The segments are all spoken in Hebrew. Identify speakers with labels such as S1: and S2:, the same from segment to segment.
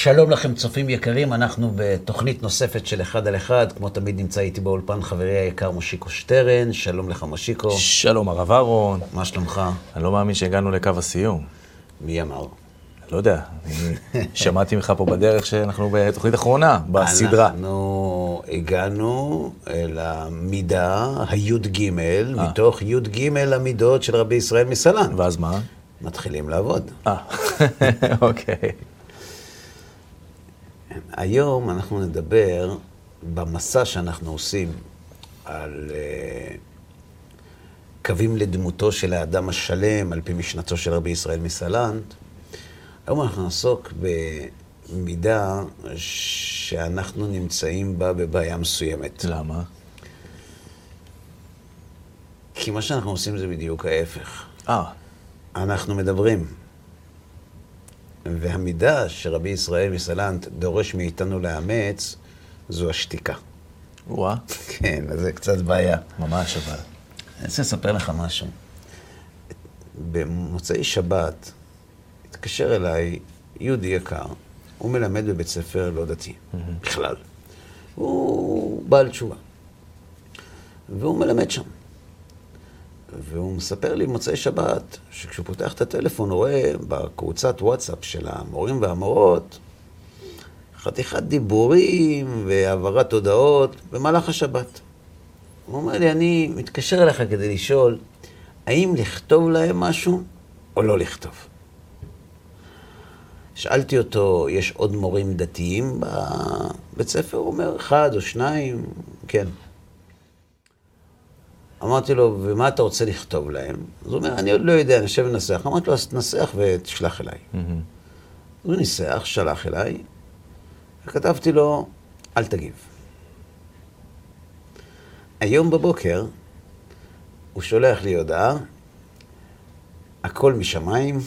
S1: שלום לכם, צופים יקרים, אנחנו בתוכנית נוספת של אחד על אחד. כמו תמיד נמצא איתי באולפן חברי היקר מושיקו שטרן. שלום לך, מושיקו.
S2: שלום, הרב אהרון.
S1: מה שלומך?
S2: אני לא מאמין שהגענו לקו הסיום.
S1: מי אמר?
S2: לא יודע, שמעתי ממך פה בדרך שאנחנו בתוכנית אחרונה, בסדרה.
S1: אנחנו הגענו אל המידה, הי"ג, מתוך י"ג המידות של רבי ישראל מסלן.
S2: ואז מה?
S1: מתחילים לעבוד.
S2: אה, אוקיי.
S1: היום אנחנו נדבר במסע שאנחנו עושים על uh, קווים לדמותו של האדם השלם, על פי משנתו של רבי ישראל מסלנט. היום אנחנו נעסוק במידה שאנחנו נמצאים בה בבעיה מסוימת.
S2: למה?
S1: כי מה שאנחנו עושים זה בדיוק ההפך.
S2: אה,
S1: אנחנו מדברים. והמידה שרבי ישראל מסלנט דורש מאיתנו לאמץ, זו השתיקה.
S2: וואה,
S1: כן, אז זה קצת בעיה.
S2: ממש אבל.
S1: אני רוצה לספר לך משהו. במוצאי שבת התקשר אליי יהודי יקר, הוא מלמד בבית ספר לא דתי, בכלל. הוא בעל תשובה. והוא מלמד שם. והוא מספר לי במוצאי שבת, שכשהוא פותח את הטלפון, הוא רואה בקבוצת וואטסאפ של המורים והמורות, חתיכת דיבורים והעברת הודעות במהלך השבת. הוא אומר לי, אני מתקשר אליך כדי לשאול, האם לכתוב להם משהו או לא לכתוב? שאלתי אותו, יש עוד מורים דתיים בבית ספר? הוא אומר, אחד או שניים, כן. אמרתי לו, ומה אתה רוצה לכתוב להם? אז הוא אומר, אני עוד לא יודע, אני אשב ונסח. אמרתי לו, אז תנסח ותשלח אליי.
S2: מהמם.
S1: הוא ניסח, שלח אליי, וכתבתי לו, אל תגיב. היום בבוקר הוא שולח לי הודעה, הכל משמיים,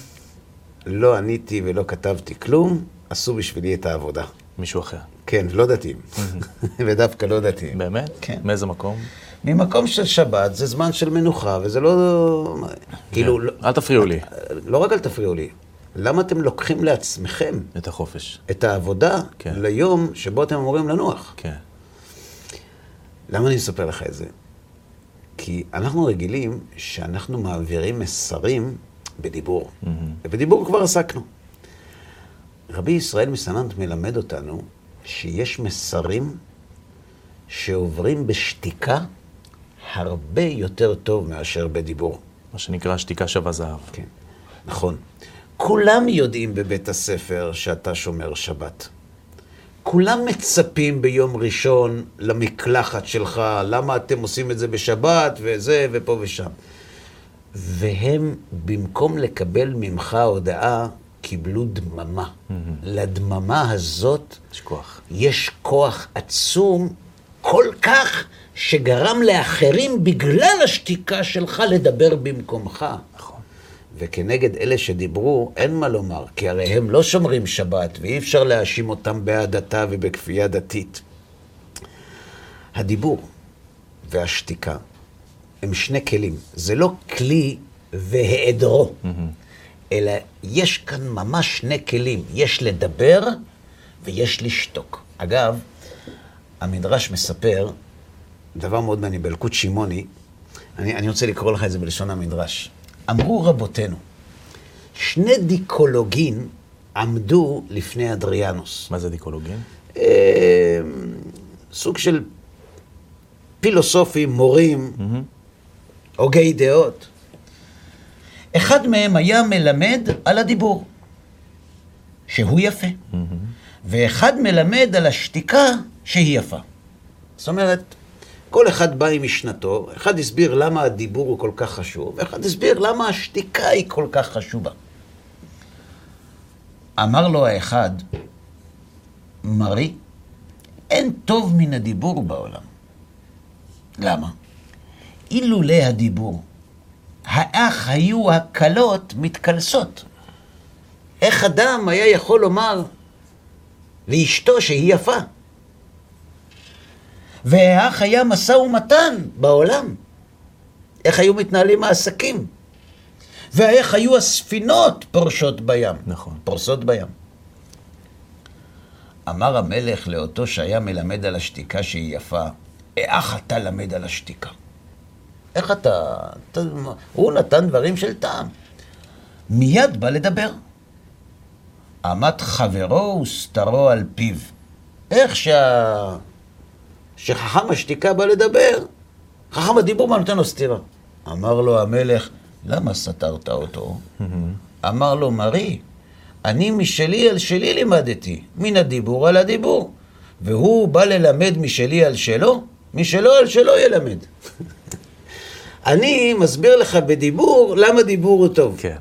S1: לא עניתי ולא כתבתי כלום, עשו בשבילי את העבודה.
S2: מישהו אחר.
S1: כן, לא דתיים. ודווקא לא דתיים.
S2: באמת?
S1: כן.
S2: מאיזה מקום?
S1: ממקום של שבת, זה זמן של מנוחה, וזה לא... כאילו, לא-
S2: אל תפריעו לי
S1: לא רק אל תפריעו לי, למה אתם לוקחים לעצמכם
S2: את החופש.
S1: את העבודה
S2: כן.
S1: ליום שבו אתם אמורים לנוח?
S2: כן.
S1: למה אני מספר לך את זה? כי אנחנו רגילים שאנחנו מעבירים מסרים בדיבור.
S2: מהמם.
S1: ובדיבור כבר עסקנו. רבי ישראל מסננט מלמד אותנו שיש מסרים שעוברים בשתיקה הרבה יותר טוב מאשר בדיבור.
S2: מה שנקרא שתיקה שווה זהב.
S1: כן, נכון. כולם יודעים בבית הספר שאתה שומר שבת. כולם מצפים ביום ראשון למקלחת שלך, למה אתם עושים את זה בשבת, וזה, ופה ושם. והם, במקום לקבל ממך הודעה, קיבלו דממה. לדממה הזאת
S2: יש כוח.
S1: יש כוח עצום כל כך שגרם לאחרים בגלל השתיקה שלך לדבר במקומך.
S2: נכון.
S1: וכנגד אלה שדיברו, אין מה לומר, כי הרי הם לא שומרים שבת, ואי אפשר להאשים אותם בהדתה ובכפייה דתית. הדיבור והשתיקה הם שני כלים. זה לא כלי והיעדרו, אלא יש כאן ממש שני כלים. יש לדבר ויש לשתוק. אגב, המדרש מספר דבר מאוד מעניין, באלקוט שמעוני, אני, אני רוצה לקרוא לך את זה בלשון המדרש. אמרו רבותינו, שני דיקולוגין עמדו לפני אדריאנוס.
S2: מה זה דיקולוגין?
S1: אה, סוג של פילוסופים, מורים. הוגי דעות. אחד מהם היה מלמד על הדיבור, שהוא יפה, ואחד מלמד על השתיקה שהיא יפה. זאת אומרת, כל אחד בא עם משנתו, אחד הסביר למה הדיבור הוא כל כך חשוב, ואחד הסביר למה השתיקה היא כל כך חשובה. אמר לו האחד, מרי, אין טוב מן הדיבור בעולם. למה? אילולא הדיבור, האח היו הקלות מתקלסות. איך אדם היה יכול לומר לאשתו שהיא יפה? והאח היה משא ומתן בעולם. איך היו מתנהלים העסקים? ואיך היו הספינות פורשות בים?
S2: נכון.
S1: פורסות בים. אמר המלך לאותו שהיה מלמד על השתיקה שהיא יפה, איך אתה למד על השתיקה? איך אתה... אתה... הוא נתן דברים של טעם. מיד בא לדבר. עמת חברו וסתרו על פיו. איך שה... שחכם השתיקה בא לדבר, חכם הדיבור מה נותן לו סתירה. אמר לו המלך, למה סתרת אותו? אמר לו, מרי, אני משלי על שלי לימדתי, מן הדיבור על הדיבור. והוא בא ללמד משלי על שלו, משלו על שלו ילמד. אני מסביר לך בדיבור למה דיבור הוא טוב.
S2: כן.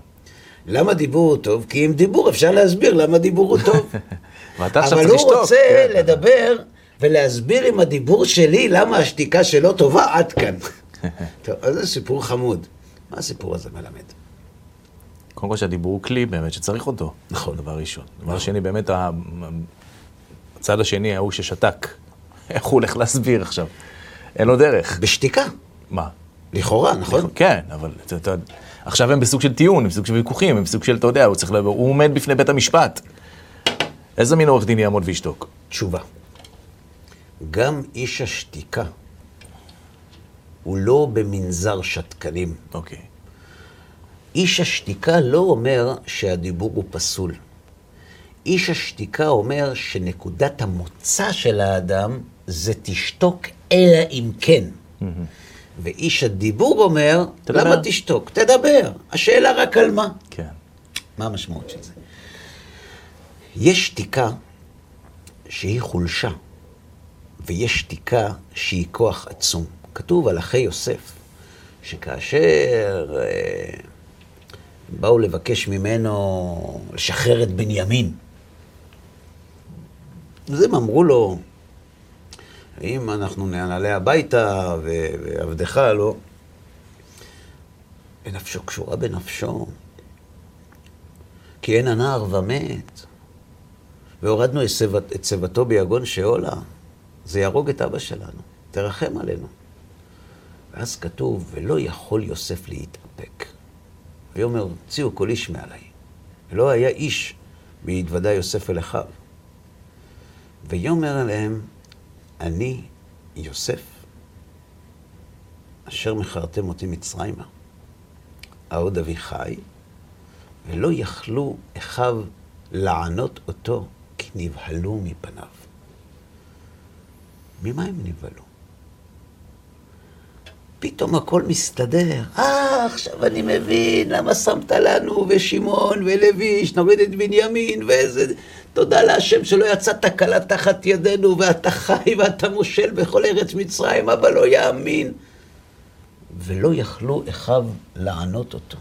S1: למה דיבור הוא טוב? כי עם דיבור אפשר להסביר למה דיבור הוא טוב.
S2: ואתה עכשיו
S1: אבל
S2: צריך
S1: הוא
S2: לשתוק.
S1: רוצה
S2: כן.
S1: לדבר ולהסביר עם הדיבור שלי למה השתיקה שלו טובה עד כאן. טוב, אז זה סיפור חמוד. מה הסיפור הזה מלמד?
S2: קודם כל שהדיבור הוא כלי באמת שצריך אותו.
S1: נכון.
S2: דבר ראשון. דבר שני, באמת הצד השני, ההוא ששתק, איך הוא הולך להסביר עכשיו? אין לו דרך.
S1: בשתיקה,
S2: מה?
S1: לכאורה, נכון?
S2: כן, אבל אתה יודע, עכשיו הם בסוג של טיעון, הם בסוג של ויכוחים, הם בסוג של, אתה יודע, הוא צריך, הוא עומד בפני בית המשפט. איזה מין עורך דין יעמוד וישתוק?
S1: תשובה. גם איש השתיקה הוא לא במנזר שתקנים.
S2: אוקיי.
S1: איש השתיקה לא אומר שהדיבור הוא פסול. איש השתיקה אומר שנקודת המוצא של האדם זה תשתוק אלא אם כן. ואיש הדיבור אומר,
S2: תדבר.
S1: למה תשתוק? תדבר. השאלה רק על מה.
S2: כן.
S1: מה המשמעות של זה? יש שתיקה שהיא חולשה, ויש שתיקה שהיא כוח עצום. כתוב על אחי יוסף, שכאשר אה, באו לבקש ממנו לשחרר את בנימין, אז הם אמרו לו, אם אנחנו נעלה הביתה ועבדך לא, ונפשו קשורה בנפשו, כי אין הנער ומת, והורדנו את שיבתו ביגון שאולה, זה יהרוג את אבא שלנו, תרחם עלינו. ואז כתוב, ולא יכול יוסף להתאפק. ויאמר, הוציאו כל איש מעלי. ולא היה איש בהתוודע יוסף אל אחיו. ויאמר אליהם, אני יוסף, אשר מכרתם אותי מצרימה. העוד אבי חי, ולא יכלו אחיו לענות אותו, כי נבהלו מפניו. ממה הם נבהלו? פתאום הכל מסתדר. אה, עכשיו אני מבין למה שמת לנו, ושמעון, ולוי, שנוריד את בנימין, ואיזה... תודה להשם שלא יצא תקלה תחת ידינו, ואתה חי ואתה מושל בכל ארץ מצרים, אבא לא יאמין. ולא יכלו אחיו לענות אותו,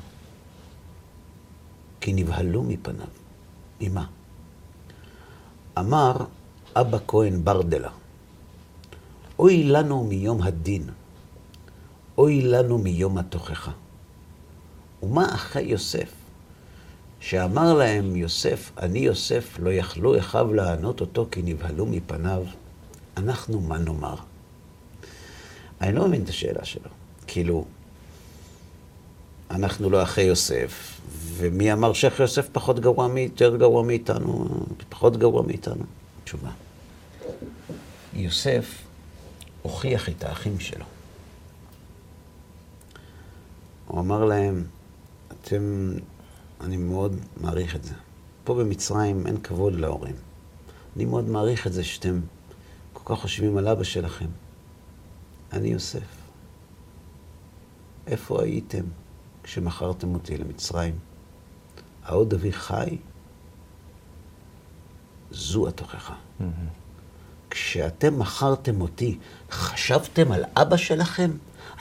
S1: כי נבהלו מפניו. ממה? אמר אבא כהן ברדלה, אוי לנו מיום הדין, אוי לנו מיום התוכחה. ומה אחי יוסף? שאמר להם יוסף, אני יוסף, לא יכלו אחיו לענות אותו כי נבהלו מפניו, אנחנו מה נאמר? אני לא מבין את השאלה שלו. כאילו, אנחנו לא אחי יוסף, ומי אמר שאחי יוסף פחות גרוע, יותר גרוע מאיתנו, פחות גרוע מאיתנו? תשובה. יוסף הוכיח את האחים שלו. הוא אמר להם, אתם, אני מאוד מעריך את זה. פה במצרים אין כבוד להורים. אני מאוד מעריך את זה שאתם כל כך חושבים על אבא שלכם. אני יוסף. איפה הייתם כשמכרתם אותי למצרים? העוד אבי חי? זו התוכחה. כשאתם מכרתם אותי, חשבתם על אבא שלכם?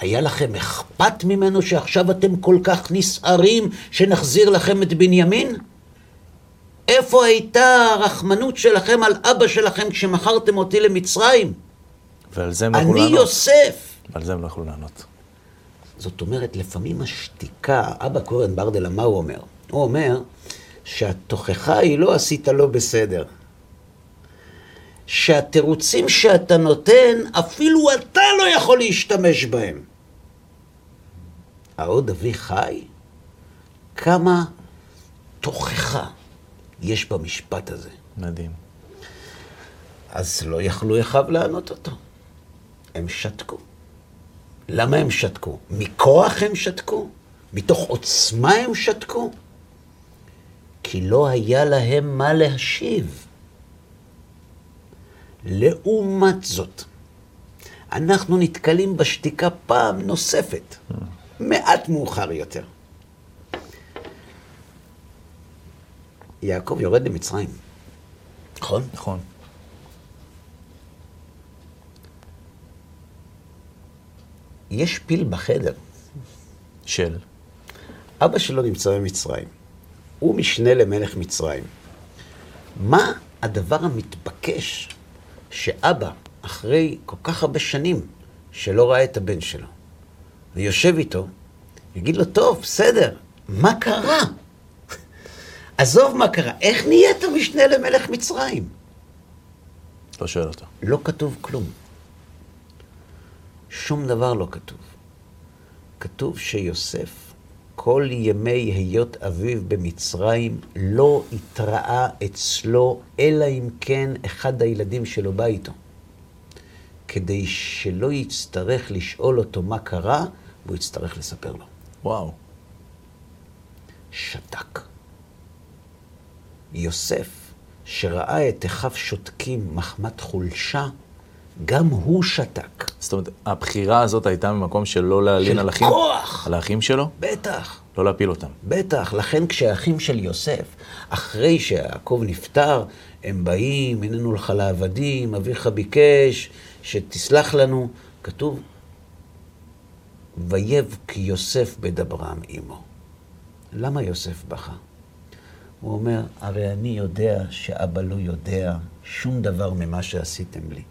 S1: היה לכם אכפת ממנו שעכשיו אתם כל כך נסערים שנחזיר לכם את בנימין? איפה הייתה הרחמנות שלכם על אבא שלכם כשמכרתם אותי למצרים?
S2: ועל זה הם לא
S1: אני
S2: לענות.
S1: יוסף.
S2: ועל זה הם לא יכלו לענות.
S1: זאת אומרת, לפעמים השתיקה, אבא קורן ברדלה, מה הוא אומר? הוא אומר שהתוכחה היא לא עשית לא בסדר. שהתירוצים שאתה נותן, אפילו אתה לא יכול להשתמש בהם. העוד אבי חי? כמה תוכחה יש במשפט הזה.
S2: מדהים.
S1: אז לא יכלו אחיו לענות אותו. הם שתקו. למה הם שתקו? מכוח הם שתקו? מתוך עוצמה הם שתקו? כי לא היה להם מה להשיב. לעומת זאת, אנחנו נתקלים בשתיקה פעם נוספת, מעט מאוחר יותר. יעקב יורד למצרים, נכון?
S2: נכון.
S1: יש פיל בחדר.
S2: של.
S1: אבא שלו נמצא במצרים. הוא משנה למלך מצרים. מה הדבר המתבקש שאבא, אחרי כל כך הרבה שנים שלא ראה את הבן שלו, ויושב איתו, יגיד לו, טוב, בסדר, מה קרה? עזוב מה קרה, איך נהיית משנה למלך מצרים?
S2: לא שואל אותו.
S1: לא כתוב כלום. שום דבר לא כתוב. כתוב שיוסף, כל ימי היות אביו במצרים, לא התראה אצלו, אלא אם כן אחד הילדים שלו בא איתו. כדי שלא יצטרך לשאול אותו מה קרה, והוא יצטרך לספר לו.
S2: וואו.
S1: שתק. יוסף, שראה את אחיו שותקים מחמת חולשה, גם הוא שתק.
S2: זאת אומרת, הבחירה הזאת הייתה ממקום של לא להלין
S1: של
S2: על אחים?
S1: כוח.
S2: על האחים שלו?
S1: בטח.
S2: לא להפיל אותם.
S1: בטח, לכן כשהאחים של יוסף, אחרי שיעקב נפטר, הם באים, הננו לך לעבדים, אביך ביקש שתסלח לנו. כתוב, ויבק יוסף בדברם עמו. למה יוסף בכה? הוא אומר, הרי אני יודע שאבא לא יודע שום דבר ממה שעשיתם לי.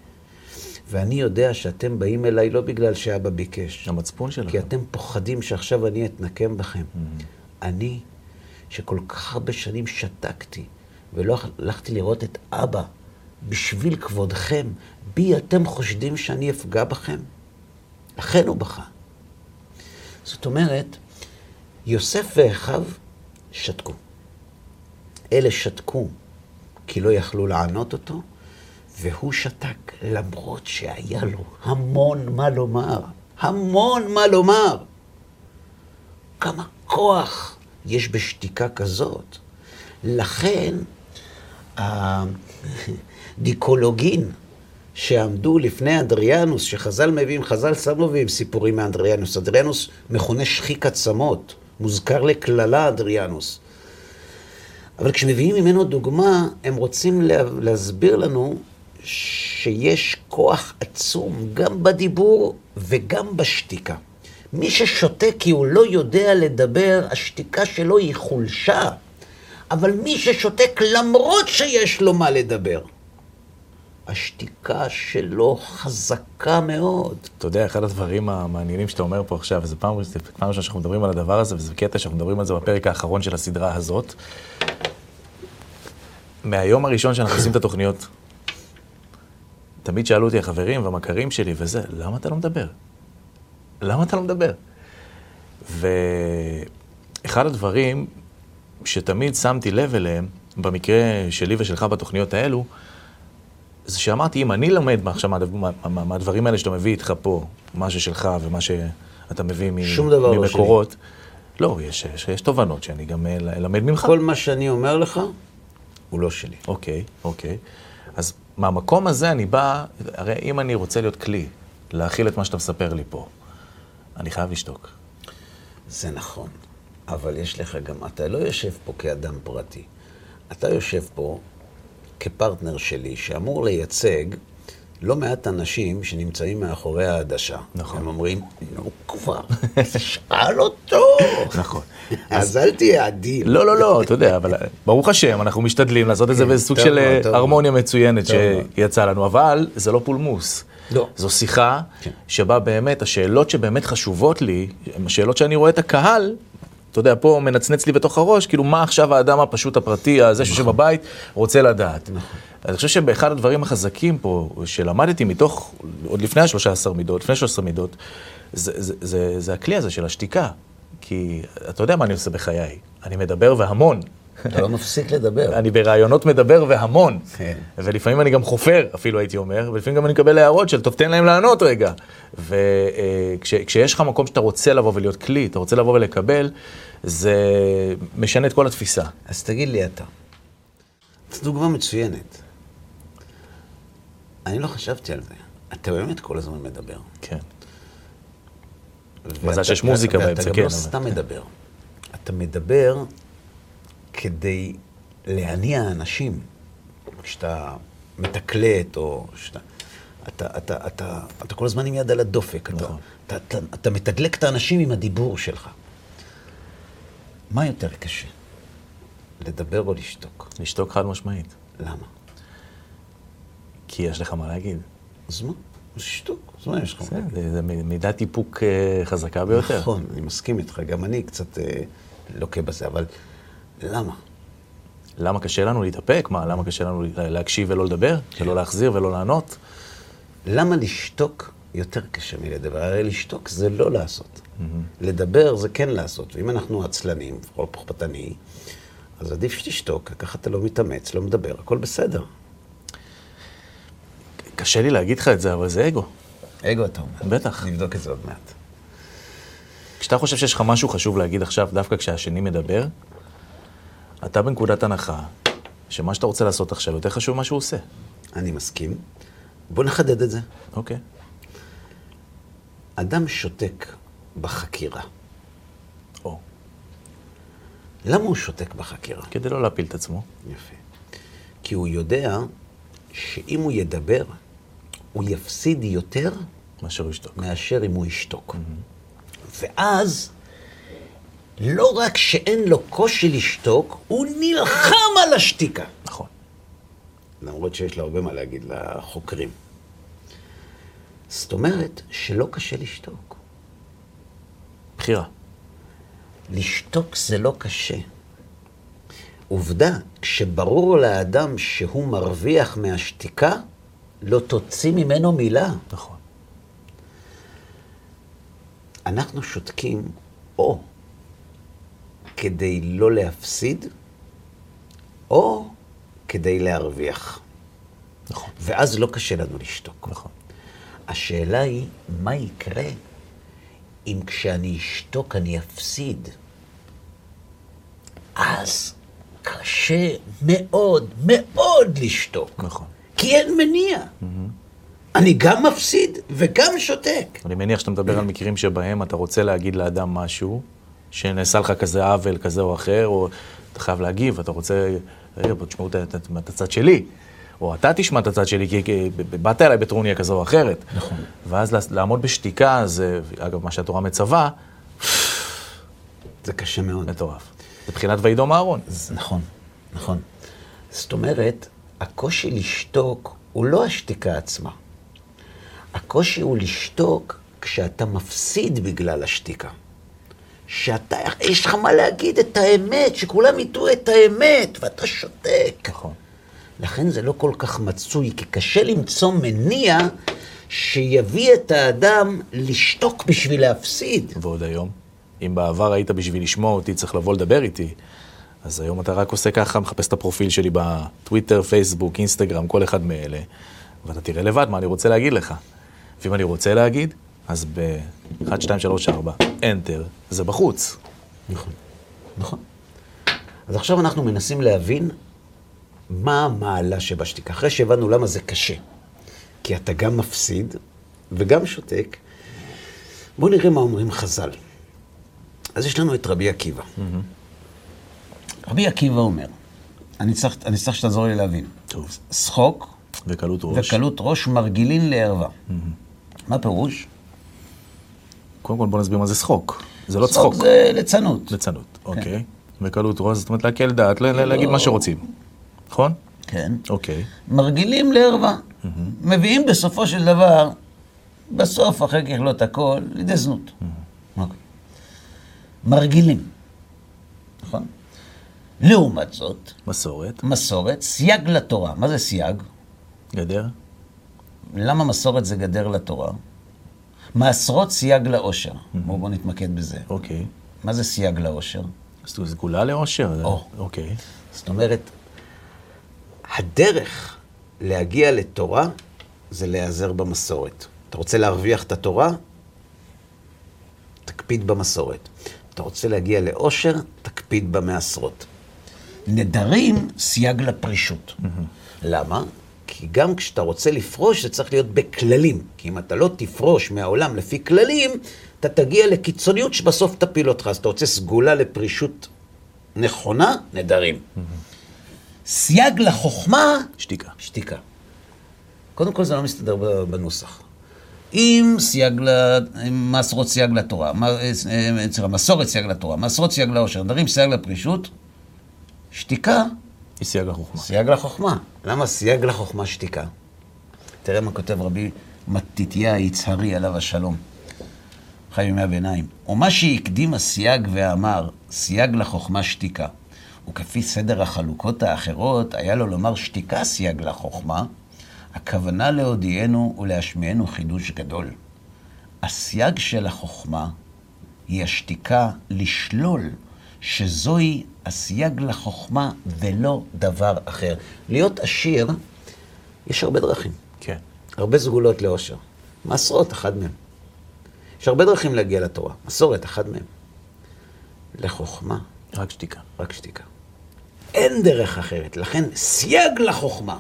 S1: ואני יודע שאתם באים אליי לא בגלל שאבא ביקש.
S2: המצפון שלכם.
S1: כי אתם פוחדים שעכשיו אני אתנקם בכם. אני, שכל כך הרבה שנים שתקתי, ולא הלכתי לראות את אבא, בשביל כבודכם, בי אתם חושדים שאני אפגע בכם? לכן הוא בכה. זאת אומרת, יוסף ואחיו שתקו. אלה שתקו כי לא יכלו לענות אותו, והוא שתק למרות שהיה לו המון מה לומר. המון מה לומר. כמה כוח יש בשתיקה כזאת. לכן, הדיקולוגין שעמדו לפני אדריאנוס, שחז"ל מביאים, חז"ל סתם מביאים סיפורים מאדריאנוס. אדריאנוס מכונה שחיק עצמות, מוזכר לקללה אדריאנוס. אבל כשמביאים ממנו דוגמה, הם רוצים לה, להסביר לנו שיש כוח עצום גם בדיבור וגם בשתיקה. מי ששותק כי הוא לא יודע לדבר, השתיקה שלו היא חולשה. אבל מי ששותק למרות שיש לו מה לדבר, השתיקה שלו חזקה מאוד.
S2: אתה יודע, אחד הדברים המעניינים שאתה אומר פה עכשיו, וזו פעם ראשונה שאנחנו מדברים על הדבר הזה, וזה קטע שאנחנו מדברים על זה בפרק האחרון של הסדרה הזאת. מהיום הראשון שאנחנו עושים את התוכניות, תמיד שאלו אותי החברים והמכרים שלי וזה, למה אתה לא מדבר? למה אתה לא מדבר? ואחד הדברים שתמיד שמתי לב אליהם, במקרה שלי ושלך בתוכניות האלו, זה שאמרתי, אם אני לומד עכשיו מהדברים מה, האלה שאתה מביא איתך פה, מה ששלך ומה שאתה מביא
S1: שום דבר
S2: ממקורות, לא, לא יש, יש, יש תובנות שאני גם אלמד ממך.
S1: כל מה שאני אומר לך, הוא לא שלי.
S2: אוקיי, אוקיי. אז מהמקום הזה אני בא, הרי אם אני רוצה להיות כלי, להכיל את מה שאתה מספר לי פה, אני חייב לשתוק.
S1: זה נכון, אבל יש לך גם, אתה לא יושב פה כאדם פרטי. אתה יושב פה כפרטנר שלי, שאמור לייצג לא מעט אנשים שנמצאים מאחורי העדשה.
S2: נכון.
S1: הם אומרים, נו כבר, שאל אותו.
S2: נכון.
S1: אז אל תהיה עדין.
S2: לא, לא, לא, אתה יודע, אבל ברוך השם, אנחנו משתדלים לעשות את זה
S1: כן,
S2: בסוג של אה, הרמוניה מצוינת. שיצאה לנו, אבל זה לא פולמוס.
S1: לא.
S2: זו שיחה
S1: כן.
S2: שבה באמת, השאלות שבאמת חשובות לי, הן השאלות שאני רואה את הקהל, אתה יודע, פה מנצנץ לי בתוך הראש, כאילו, מה עכשיו האדם הפשוט הפרטי, הזה שיושב בבית, רוצה לדעת.
S1: נכון.
S2: אני חושב שבאחד הדברים החזקים פה, שלמדתי מתוך, עוד לפני ה-13 מידות, לפני 13 מידות, זה, זה, זה, זה הכלי הזה של השתיקה. כי אתה יודע מה אני עושה בחיי, אני מדבר והמון.
S1: אתה לא מפסיק לדבר.
S2: אני ברעיונות מדבר והמון.
S1: כן.
S2: ולפעמים אני גם חופר, אפילו הייתי אומר, ולפעמים גם אני מקבל הערות של, טוב, תן להם לענות רגע. וכשיש לך מקום שאתה רוצה לבוא ולהיות כלי, אתה רוצה לבוא ולקבל, זה משנה את כל התפיסה.
S1: אז תגיד לי אתה, זו דוגמה מצוינת. אני לא חשבתי על זה. אתה באמת כל הזמן מדבר.
S2: כן.
S1: ואתה-
S2: שיש מוזיקה
S1: ואתה
S2: באמצע,
S1: גם
S2: כן,
S1: לא
S2: אבל-
S1: סתם מדבר. אתה מדבר כדי להניע אנשים. כשאתה מתקלט, או שאתה... אתה, אתה, אתה, אתה כל הזמן עם יד על הדופק. אתה,
S2: נכון.
S1: אתה, אתה, אתה מתדלק את האנשים עם הדיבור שלך. מה יותר קשה? לדבר או לשתוק?
S2: לשתוק חד משמעית.
S1: למה?
S2: כי יש לך מה להגיד.
S1: אז מה? אז שתוק. אז מה יש לך?
S2: בסדר, זה זה מידת איפוק אה, חזקה ביותר.
S1: נכון, אני מסכים איתך. גם אני קצת אה, לוקה בזה, אבל למה?
S2: למה קשה לנו להתאפק? מה, למה קשה לנו להקשיב ולא לדבר? ולא להחזיר ולא לענות?
S1: למה לשתוק יותר קשה מלדבר? הרי לשתוק זה לא לעשות. לדבר זה כן לעשות. ואם אנחנו עצלנים, או פחפתני, אז עדיף שתשתוק, ככה אתה לא מתאמץ, לא מדבר, הכל בסדר.
S2: קשה לי להגיד לך את זה, אבל זה אגו.
S1: אגו אתה אומר.
S2: בטח.
S1: נבדוק את זה עוד מעט.
S2: כשאתה חושב שיש לך משהו חשוב להגיד עכשיו, דווקא כשהשני מדבר, אתה בנקודת הנחה שמה שאתה רוצה לעשות עכשיו יותר חשוב ממה שהוא עושה.
S1: אני מסכים. בוא נחדד את זה.
S2: אוקיי.
S1: אדם שותק בחקירה.
S2: או,
S1: למה הוא שותק בחקירה?
S2: כדי לא להפיל את עצמו.
S1: יפה. כי הוא יודע שאם הוא ידבר, הוא יפסיד יותר
S2: מאשר.
S1: מאשר אם הוא ישתוק. ואז, לא רק שאין לו קושי לשתוק, הוא נלחם על השתיקה.
S2: נכון.
S1: למרות שיש לו הרבה מה להגיד לחוקרים. זאת אומרת שלא קשה לשתוק.
S2: בחירה.
S1: לשתוק זה לא קשה. עובדה, כשברור לאדם שהוא מרוויח מהשתיקה, לא תוציא ממנו מילה.
S2: נכון.
S1: אנחנו שותקים או כדי לא להפסיד, או כדי להרוויח.
S2: נכון.
S1: ואז לא קשה לנו לשתוק.
S2: נכון.
S1: השאלה היא, מה יקרה אם כשאני אשתוק אני אפסיד? אז קשה מאוד מאוד לשתוק.
S2: נכון.
S1: כי אין מניע. אני גם מפסיד וגם שותק.
S2: אני מניח שאתה מדבר על מקרים שבהם אתה רוצה להגיד לאדם משהו, שנעשה לך כזה עוול כזה או אחר, או אתה חייב להגיב, אתה רוצה, רגע, בוא תשמעו את- הצד שלי. או אתה תשמע את הצד שלי, כי כי באת אליי בטרוניה כזו או אחרת.
S1: נכון.
S2: ואז לע- לעמוד בשתיקה, זה, אגב, מה שהתורה מצווה,
S1: זה קשה מאוד.
S2: מטורף. זה בחינת וידום אהרון.
S1: נכון, נכון. זאת אומרת, הקושי לשתוק הוא לא השתיקה עצמה. הקושי הוא לשתוק כשאתה מפסיד בגלל השתיקה. שאתה, יש לך מה להגיד את האמת, שכולם ידעו את האמת, ואתה שותק.
S2: נכון.
S1: לכן זה לא כל כך מצוי, כי קשה למצוא מניע שיביא את האדם לשתוק בשביל להפסיד.
S2: ועוד היום, אם בעבר היית בשביל לשמוע אותי, צריך לבוא לדבר איתי, אז היום אתה רק עושה ככה, מחפש את הפרופיל שלי בטוויטר, פייסבוק, אינסטגרם, כל אחד מאלה, ואתה תראה לבד מה אני רוצה להגיד לך. ואם אני רוצה להגיד, אז ב-1, 2, 3, 4, Enter, זה בחוץ.
S1: נכון, נכון. אז עכשיו אנחנו מנסים להבין מה המעלה שבשתיקה. אחרי שהבנו למה זה קשה, כי אתה גם מפסיד וגם שותק, בואו נראה מה אומרים חז"ל. אז יש לנו את רבי עקיבא. רבי עקיבא אומר, אני צריך, אני צריך שתעזור לי להבין.
S2: טוב.
S1: שחוק
S2: וקלות ראש.
S1: וקלות ראש מרגילין לערווה. מה פירוש?
S2: קודם כל בוא נסביר מה זה צחוק. זה לא צחוק.
S1: זה ליצנות.
S2: ליצנות, אוקיי. וקלות ראש, זאת אומרת להקל דעת, ל- ל- להגיד מה שרוצים. נכון?
S1: כן.
S2: אוקיי.
S1: מרגילים לערווה. מביאים בסופו של דבר, בסוף, אחרי ככלות הכל, לידי זנות. אוקיי. מרגילים, נכון? לעומת זאת,
S2: מסורת,
S1: מסורת, סייג לתורה. מה זה סייג?
S2: גדר,
S1: למה מסורת זה גדר לתורה? מעשרות סייג לעושר. בואו בוא נתמקד בזה.
S2: אוקיי.
S1: מה זה סייג לעושר?
S2: אז סגולה לעושר?
S1: או.
S2: אוקיי.
S1: זאת אומרת, הדרך להגיע לתורה זה להיעזר במסורת. אתה רוצה להרוויח את התורה? תקפיד במסורת. אתה רוצה להגיע לעושר? תקפיד במעשרות. נדרים, סייג לפרישות. למה? כי גם כשאתה רוצה לפרוש, זה צריך להיות בכללים. כי אם אתה לא תפרוש מהעולם לפי כללים, אתה תגיע לקיצוניות שבסוף תפיל אותך. אז אתה רוצה סגולה לפרישות נכונה, נדרים. סייג לחוכמה,
S2: שתיקה.
S1: שתיקה. קודם כל זה לא מסתדר בנוסח. אם סייג ל... מעשרות סייג לתורה, מה- אה, אה, סליחה, מסורת סייג לתורה, מעשרות סייג לעושר, נדרים סייג לפרישות, שתיקה
S2: היא סייג החוכמה.
S1: סייג לחוכמה. למה סייג לחוכמה שתיקה? תראה מה כותב רבי מתתיה היצהרי עליו השלום. חי בימי הביניים. ומה שהקדים הסייג ואמר, סייג לחוכמה שתיקה, וכפי סדר החלוקות האחרות, היה לו לומר שתיקה סייג לחוכמה, הכוונה להודיענו ולהשמיענו חידוש גדול. הסייג של החוכמה היא השתיקה לשלול שזוהי הסייג לחוכמה ולא דבר אחר. להיות עשיר, יש הרבה דרכים,
S2: כן.
S1: הרבה סגולות לאושר. מעשרות, אחד מהם. יש הרבה דרכים להגיע לתורה. מסורת, אחד מהם. לחוכמה,
S2: רק שתיקה.
S1: רק שתיקה. אין דרך אחרת. לכן, סייג לחוכמה,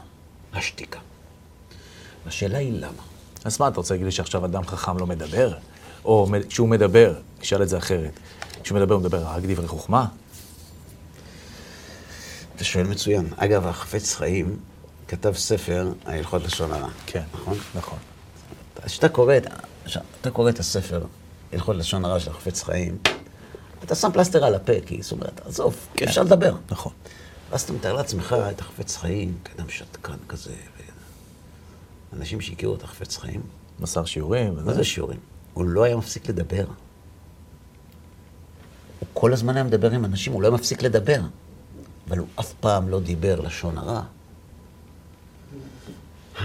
S1: השתיקה. השאלה היא למה.
S2: אז מה, אתה רוצה להגיד לי שעכשיו אדם חכם לא מדבר? או כשהוא מדבר, נשאל את זה אחרת. כשהוא מדבר, הוא מדבר רק דברי חוכמה?
S1: אתה שואל מצוין. אגב, החפץ חיים כתב ספר, ההלכות לשון הרע.
S2: כן.
S1: נכון?
S2: נכון.
S1: כשאתה קורא, כשאתה קורא את הספר, הלכות לשון הרע של החפץ חיים, אתה שם פלסטר על הפה, כי זאת אומרת, עזוב,
S2: כן.
S1: אפשר לדבר.
S2: נכון.
S1: ואז אתה מתאר לעצמך את החפץ חיים, כאדם שתקן כזה, ו- אנשים שהכירו את החפץ חיים,
S2: מסר שיעורים.
S1: מה. זה שיעורים? הוא לא היה מפסיק לדבר. הוא כל הזמן היה מדבר עם אנשים, הוא לא מפסיק לדבר. אבל הוא אף פעם לא דיבר לשון הרע.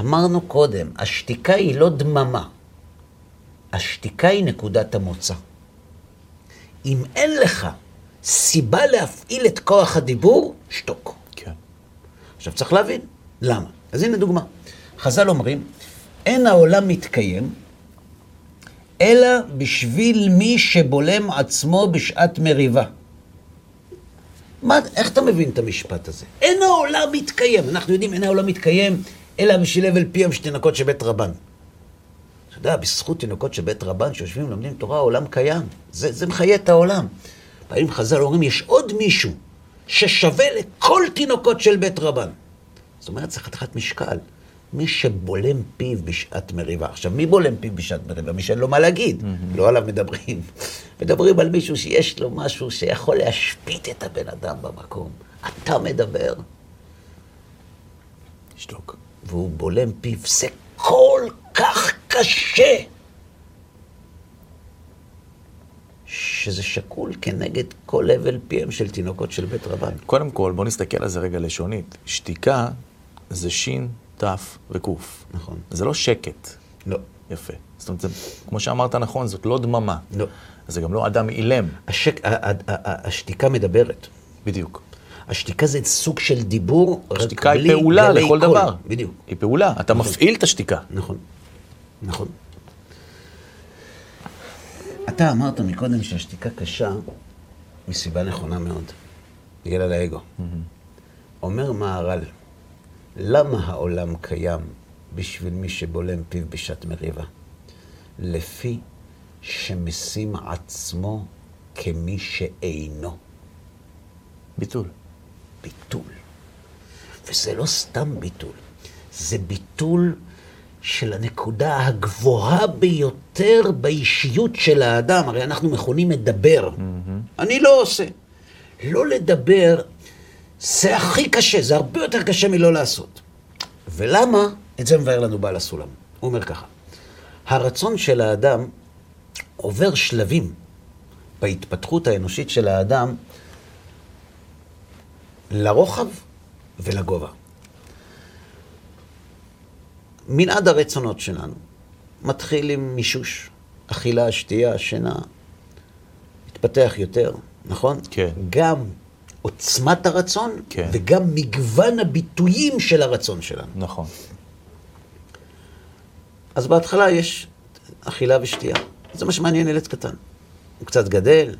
S1: אמרנו קודם, השתיקה היא לא דממה. השתיקה היא נקודת המוצא. אם אין לך סיבה להפעיל את כוח הדיבור, שתוק.
S2: כן.
S1: עכשיו צריך להבין, למה? אז הנה דוגמה. חז"ל אומרים, אין העולם מתקיים, אלא בשביל מי שבולם עצמו בשעת מריבה. מה, איך אתה מבין את המשפט הזה? אין העולם מתקיים. אנחנו יודעים, אין העולם מתקיים, אלא בשביל הבל פיהם של תינוקות של בית רבן. אתה יודע, בזכות תינוקות של בית רבן שיושבים ולומדים תורה, העולם קיים. זה, זה מחיה את העולם. פעמים חז"ל אומרים, יש עוד מישהו ששווה לכל תינוקות של בית רבן. זאת אומרת, זה חתיכת משקל. מי שבולם פיו בשעת מריבה. עכשיו, מי בולם פיו בשעת מריבה? מי שאין לו מה להגיד. לא עליו מדברים. מדברים על מישהו שיש לו משהו שיכול להשפיט את הבן אדם במקום. אתה מדבר,
S2: שתוק.
S1: והוא בולם פיו. זה כל כך קשה, שזה שקול כנגד כל הבל פיהם של תינוקות של בית רבן.
S2: קודם כל, בוא נסתכל על זה רגע לשונית. שתיקה זה שין, תף וקוף.
S1: נכון.
S2: זה לא שקט.
S1: לא,
S2: יפה. זאת אומרת, זה, כמו שאמרת נכון, זאת לא דממה.
S1: לא.
S2: זה גם לא אדם אילם.
S1: השק... השתיקה מדברת.
S2: בדיוק.
S1: השתיקה זה סוג של דיבור, רק
S2: השתיקה היא פעולה לכל
S1: קול.
S2: דבר.
S1: בדיוק,
S2: היא פעולה. אתה מפעיל את השתיקה.
S1: נכון. נכון. אתה אמרת מקודם שהשתיקה קשה מסיבה נכונה מאוד, בגלל האגו. אומר מהר"ל, למה העולם קיים בשביל מי שבולם פיו בשעת מריבה? לפי שמשים עצמו כמי שאינו.
S2: ביטול.
S1: ביטול. וזה לא סתם ביטול, זה ביטול של הנקודה הגבוהה ביותר באישיות של האדם. הרי אנחנו מכונים מדבר. אני לא עושה. לא לדבר זה הכי קשה, זה הרבה יותר קשה מלא לעשות. ולמה? את זה מבאר לנו בעל הסולם. הוא אומר ככה, הרצון של האדם עובר שלבים בהתפתחות האנושית של האדם לרוחב ולגובה. מנעד הרצונות שלנו מתחיל עם מישוש, אכילה, שתייה, שינה, מתפתח יותר, נכון?
S2: כן.
S1: גם עוצמת הרצון,
S2: כן.
S1: וגם מגוון הביטויים של הרצון שלנו.
S2: נכון.
S1: אז בהתחלה יש אכילה ושתייה. זה מה שמעניין ילד קטן. הוא קצת גדל,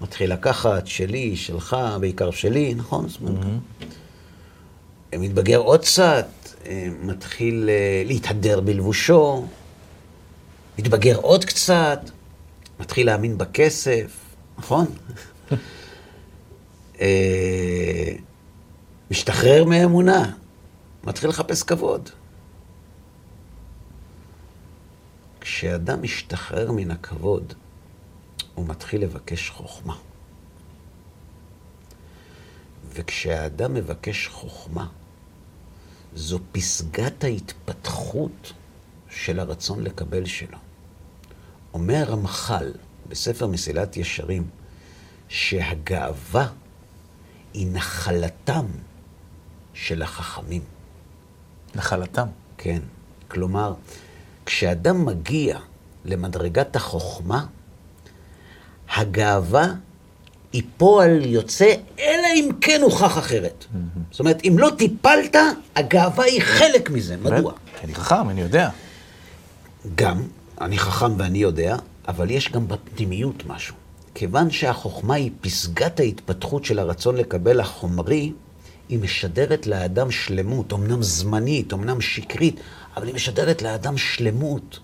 S1: מתחיל לקחת, שלי, שלך, בעיקר שלי, נכון? אומרת, מתבגר עוד קצת, אה, מתחיל אה, להתהדר בלבושו, מתבגר עוד קצת, מתחיל להאמין בכסף, נכון? אה, משתחרר מאמונה, מתחיל לחפש כבוד. כשאדם משתחרר מן הכבוד, הוא מתחיל לבקש חוכמה. וכשהאדם מבקש חוכמה, זו פסגת ההתפתחות של הרצון לקבל שלו. אומר רמח"ל בספר מסילת ישרים, שהגאווה היא נחלתם של החכמים.
S2: נחלתם.
S1: כן. כלומר, כשאדם מגיע למדרגת החוכמה, הגאווה היא פועל יוצא, אלא אם כן הוכח אחרת. זאת אומרת, אם לא טיפלת, הגאווה היא חלק מזה. מדוע?
S2: כי אני חכם, אני יודע.
S1: גם, אני חכם ואני יודע, אבל יש גם בפנימיות משהו. כיוון שהחוכמה היא פסגת ההתפתחות של הרצון לקבל החומרי, היא משדרת לאדם שלמות, אמנם זמנית, אמנם שקרית, אבל היא משדרת לאדם שלמות.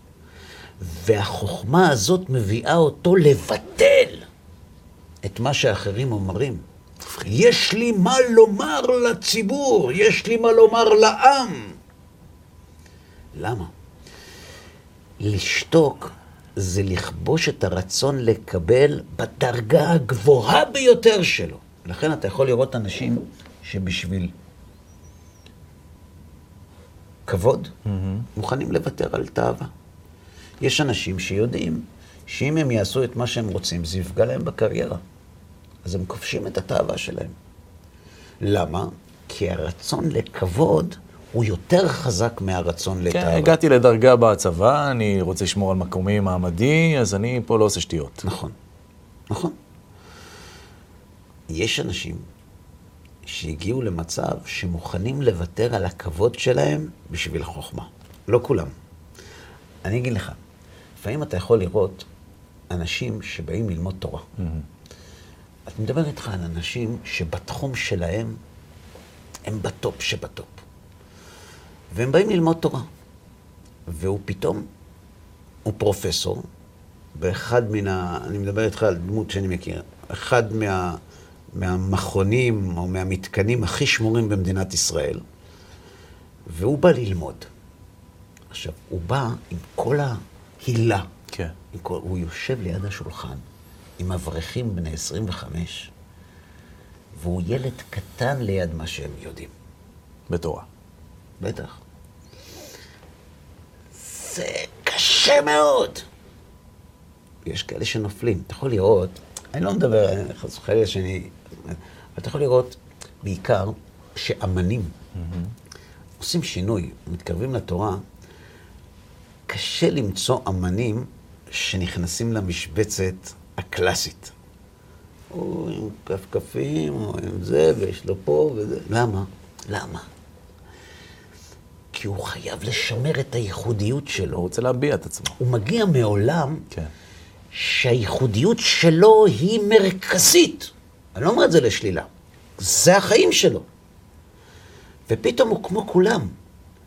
S1: והחוכמה הזאת מביאה אותו לבטל את מה שאחרים אומרים. יש לי מה לומר לציבור, יש לי מה לומר לעם. למה? לשתוק זה לכבוש את הרצון לקבל בדרגה הגבוהה ביותר שלו. לכן אתה יכול לראות אנשים שבשביל כבוד, mm-hmm. מוכנים לוותר על תאווה. יש אנשים שיודעים שאם הם יעשו את מה שהם רוצים, זה יפגע להם בקריירה. אז הם כובשים את התאווה שלהם. למה? כי הרצון לכבוד הוא יותר חזק מהרצון לתאווה.
S2: כן, הגעתי לדרגה בצבא, אני רוצה לשמור על מקומי מעמדי, אז אני פה לא עושה שטויות.
S1: נכון, נכון. יש אנשים שהגיעו למצב שמוכנים לוותר על הכבוד שלהם בשביל חוכמה. לא כולם. אני אגיד לך, לפעמים אתה יכול לראות אנשים שבאים ללמוד תורה. Mm-hmm. אני מדבר איתך על אנשים שבתחום שלהם הם בטופ שבטופ. והם באים ללמוד תורה. והוא פתאום, הוא פרופסור, באחד מן ה... אני מדבר איתך על דמות שאני מכיר. אחד מה, מהמכונים או מהמתקנים הכי שמורים במדינת ישראל, והוא בא ללמוד. עכשיו, הוא בא עם כל ההילה.
S2: כן.
S1: כל, הוא יושב ליד השולחן עם אברכים בני 25, והוא ילד קטן ליד מה שהם יודעים.
S2: בתורה.
S1: בטח. זה קשה מאוד. יש כאלה שנופלים. אתה יכול לראות, אני לא מדבר, חס וחלילה שאני... אבל אתה יכול לראות בעיקר שאמנים mm-hmm. עושים שינוי, מתקרבים לתורה, קשה למצוא אמנים שנכנסים למשבצת הקלאסית. או עם כפכפים, או עם זה, ויש לו פה וזה. למה? למה? כי הוא חייב לשמר את הייחודיות שלו.
S2: הוא רוצה להביע את עצמו.
S1: הוא מגיע מעולם
S2: כן.
S1: שהייחודיות שלו היא מרכזית. אני לא אומר את זה לשלילה. זה החיים שלו. ופתאום הוא כמו כולם.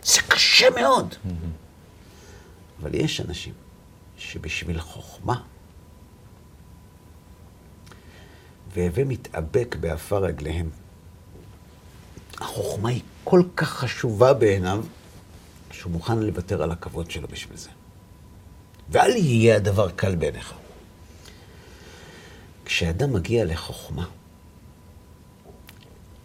S1: זה קשה מאוד. Mm-hmm. אבל יש אנשים שבשביל חוכמה, והווה מתאבק באפר רגליהם. החוכמה היא כל כך חשובה בעיניו, שהוא מוכן לוותר על הכבוד שלו בשביל זה. ואל יהיה הדבר קל בעיניך. כשאדם מגיע לחוכמה,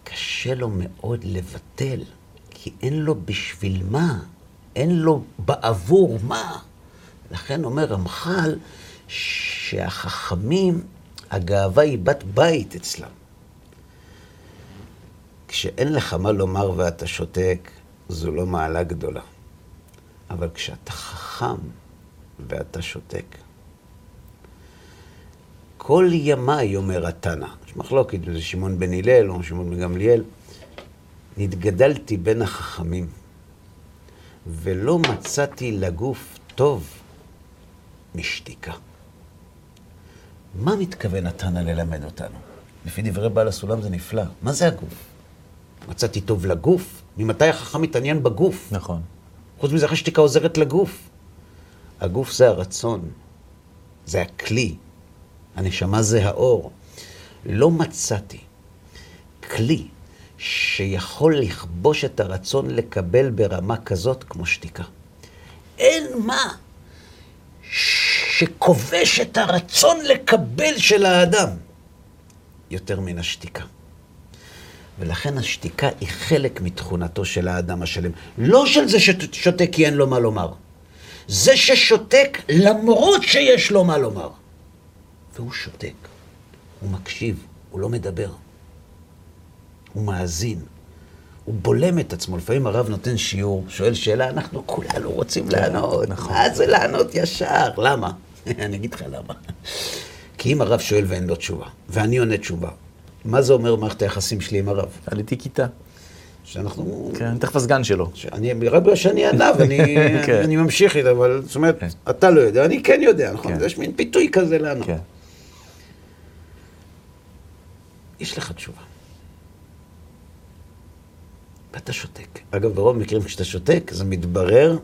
S1: קשה לו מאוד לבטל, כי אין לו בשביל מה, אין לו בעבור מה. לכן אומר רמח"ל שהחכמים, הגאווה היא בת בית אצלם. כשאין לך מה לומר ואתה שותק, זו לא מעלה גדולה. אבל כשאתה חכם ואתה שותק, כל ימיי, אומר התנא, יש מחלוקת זה שמעון בן הלל או שמעון בן גמליאל, נתגדלתי בין החכמים, ולא מצאתי לגוף טוב משתיקה. מה מתכוון התנא ללמד אותנו? לפי דברי בעל הסולם זה נפלא. מה זה הגוף? מצאתי טוב לגוף? ממתי החכם מתעניין בגוף?
S2: נכון.
S1: חוץ מזה, השתיקה עוזרת לגוף. הגוף זה הרצון, זה הכלי, הנשמה זה האור. לא מצאתי כלי שיכול לכבוש את הרצון לקבל ברמה כזאת כמו שתיקה. אין מה שכובש את הרצון לקבל של האדם יותר מן השתיקה. ולכן השתיקה היא חלק מתכונתו של האדם השלם. לא של זה ששותק כי אין לו מה לומר. זה ששותק למרות שיש לו מה לומר. והוא שותק, הוא מקשיב, הוא לא מדבר. הוא מאזין, הוא בולם את עצמו. לפעמים הרב נותן שיעור, שואל שאלה, אנחנו כולנו רוצים
S2: כן,
S1: לענות.
S2: נכון.
S1: מה זה לענות ישר? למה? אני אגיד לך למה. כי אם הרב שואל ואין לו תשובה, ואני עונה תשובה, מה זה אומר מערכת היחסים שלי עם הרב?
S2: עליתי כיתה.
S1: שאנחנו...
S2: כן, תכף הסגן שלו.
S1: שאני, רק בגלל שאני ענה ואני
S2: כן.
S1: אני ממשיך איתה, אבל זאת אומרת,
S2: כן.
S1: אתה לא יודע, אני כן יודע, נכון?
S2: כן.
S1: יש מין פיתוי כזה לענות.
S2: כן.
S1: יש לך תשובה. ואתה שותק. אגב, ברוב המקרים כשאתה שותק, זה מתברר